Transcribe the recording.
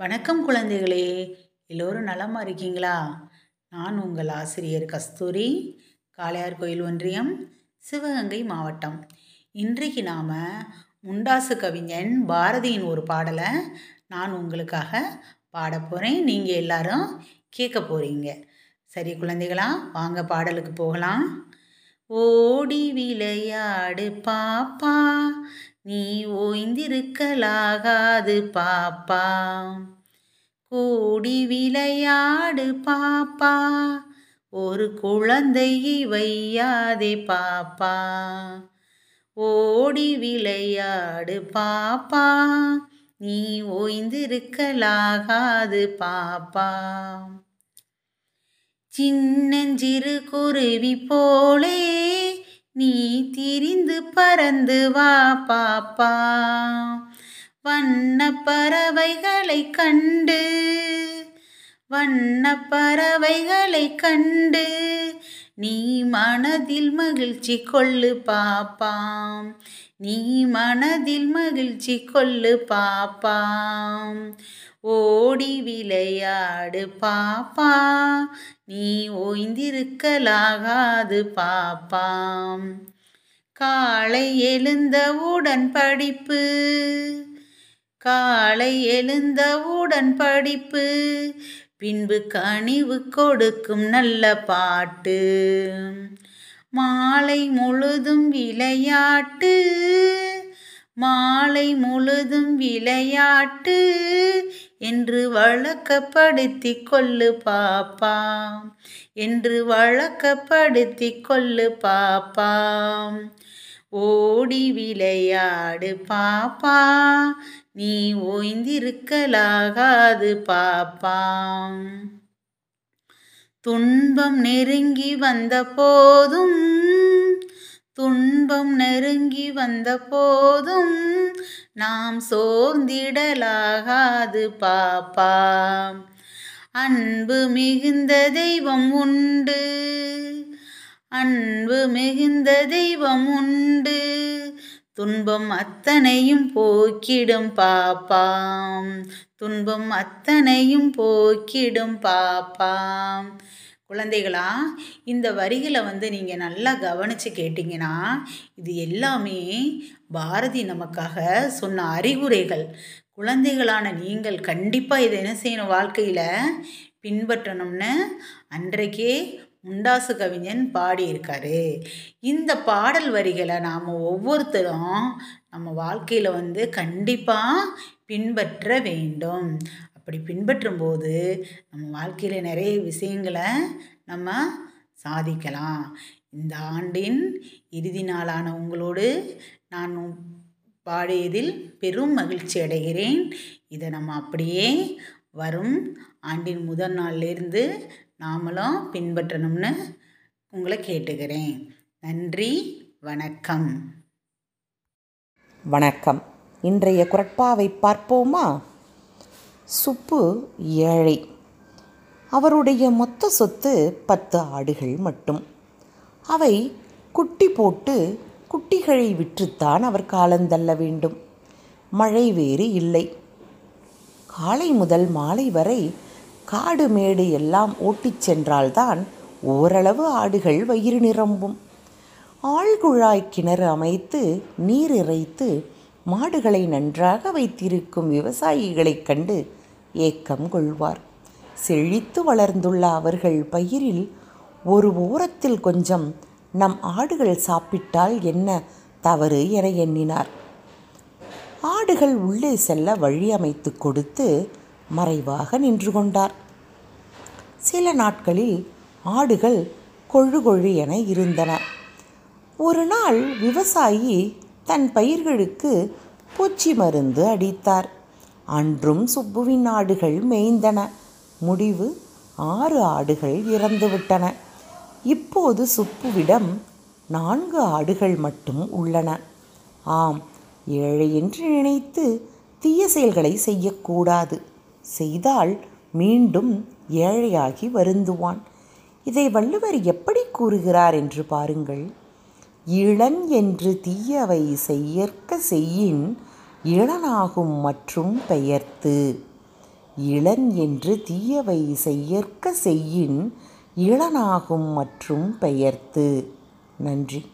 வணக்கம் குழந்தைகளே. எல்லோரும் நலமாக இருக்கீங்களா? நான் உங்கள் ஆசிரியர் கஸ்தூரி காளையார் கோயில் ஒன்றியம் சிவகங்கை மாவட்டம். இன்றைக்கு நாம் முண்டாசு கவிஞன் பாரதியின் ஒரு பாடலை நான் உங்களுக்காக பாட போகிறேன் நீங்கள் எல்லாரும் கேட்க போகிறீங்க சரி குழந்தைகளா வாங்க பாடலுக்கு போகலாம். ஓடி விளையாடு பாப்பா. நீ ஓய்ந்திருக்கலாகாது பாப்பா. கூடி விளையாடு பாப்பா. ஒரு குழந்தையை வையாதே பாப்பா. ஓடி விளையாடு பாப்பா. நீ ஓய்ந்திருக்கலாகாது பாப்பா. சின்னஞ்சிறு குருவி போலே நீ திரிந்து பறந்து வா பாப்பா. வண்ண பறவைகளை கண்டு வண்ண பறவைகளை கண்டு நீ மனதில் மகிழ்ச்சி கொள்ளு பாப்பாம் நீ மனதில் மகிழ்ச்சி கொள்ளு பாப்பாம் ஓடி விளையாடு பாப்பா. நீ ஓய்ந்திருக்கலாகாது பாப்பாம் காலை எழுந்தவுடன் படிப்பு. காலை எழுந்தவுடன் படிப்பு. பின்பு கனிவு கொடுக்கும் நல்ல பாட்டு. மாலை முழுதும் விளையாட்டு. மாலை முழுதும் விளையாட்டு என்று வழக்கப்படுத்தி கொள்ளு பாப்பா. என்று வழக்கப்படுத்தி கொள்ளு பாப்பா. ஓடி விளையாடு பாப்பா. நீ ஓய்ந்திருக்கலாகாது பாப்பா. துன்பம் நெருங்கி வந்த போதும் துன்பம் நெருங்கி வந்த போதும் நாம் சோர்ந்திடலாகாது பாப்பா. அன்பு மிகுந்த தெய்வம் உண்டு. அன்பு மிகுந்த தெய்வம் உண்டு. துன்பம் அத்தனையும் போக்கிடும் பாப்பாம் துன்பம் அத்தனையும் போக்கிடும் பாப்பாம் குழந்தைகளா இந்த வரிகளை வந்து நீங்கள் நல்லா கவனித்து கேட்டிங்கன்னா இது எல்லாமே பாரதி நமக்காக சொன்ன அறிகுறைகள் குழந்தைகளான நீங்கள் கண்டிப்பாக இதை என்ன செய்யணும் வாழ்க்கையில்? பின்பற்றணும்னு அன்றைக்கே முண்டாசு கவிஞன் பாடியிருக்காரு. இந்த பாடல் வரிகளை நாம் ஒவ்வொருத்தரும் நம்ம வாழ்க்கையில் வந்து கண்டிப்பாக பின்பற்ற வேண்டும். அப்படி பின்பற்றும்போது நம்ம வாழ்க்கையில் நிறைய விஷயங்களை நம்ம சாதிக்கலாம். இந்த ஆண்டின் இறுதி நாளான உங்களோடு நான் பாடியதில் பெரும் மகிழ்ச்சி அடைகிறேன். இதை நம்ம அப்படியே வரும் ஆண்டின் முதல் நாள்லேருந்து நாமளும் பின்பற்றணும்னு உங்களை கேட்டுக்கிறேன். நன்றி வணக்கம். வணக்கம். இன்றைய குரட்பாவை பார்ப்போமா? சுப்பு ஏழை. அவருடைய மொத்த சொத்து பத்து ஆடுகள் மட்டும். அவை குட்டி போட்டு குட்டிகளை விற்றுத்தான் அவர் காலந்தள்ள வேண்டும். மழை வேறு இல்லை. காலை முதல் மாலை வரை காடு மேடு எல்லாம் ஓட்டிச் சென்றால்தான் ஓரளவு ஆடுகள் வயிறு நிரம்பும். ஆழ்குழாய் கிணறு அமைத்து நீர் இறைத்து மாடுகளை நன்றாக வைத்திருக்கும் விவசாயிகளைக் கண்டு ஏக்கம் கொள்வார். செழித்து வளர்ந்துள்ள அவர்கள் பயிரில் ஒரு ஓரத்தில் கொஞ்சம் நம் ஆடுகள் சாப்பிட்டால் என்ன தவறு என எண்ணினார். ஆடுகள் உள்ளே செல்ல வழி அமைத்து கொடுத்து மறைவாக நின்று கொண்டார். சில நாட்களில் ஆடுகள் கொழு கொழு என இருந்தன. ஒரு நாள் விவசாயி தன் பயிர்களுக்கு பூச்சி மருந்து அடித்தார். அன்றும் சுப்புவின் ஆடுகள் மேய்ந்தன. முடிவு ஆறு ஆடுகள் இறந்துவிட்டன. இப்போது சுப்புவிடம் நான்கு ஆடுகள் மட்டும் உள்ளன. ஆம் ஏழை என்று நினைத்து தீய செயல்களை செய்யக்கூடாது. செய்தால் மீண்டும் ஏழையாகி வருந்துவான். இதை வள்ளுவர் எப்படி கூறுகிறார் என்று பாருங்கள். இளன் என்று தீயவை செய்யற்க செய்யின் இளனாகும் மற்றும் பெயர்த்து. இளன் என்று தீயவை செய்யற்க செய்யின் இளனாகும் மற்றும் பெயர்த்து. நன்றி.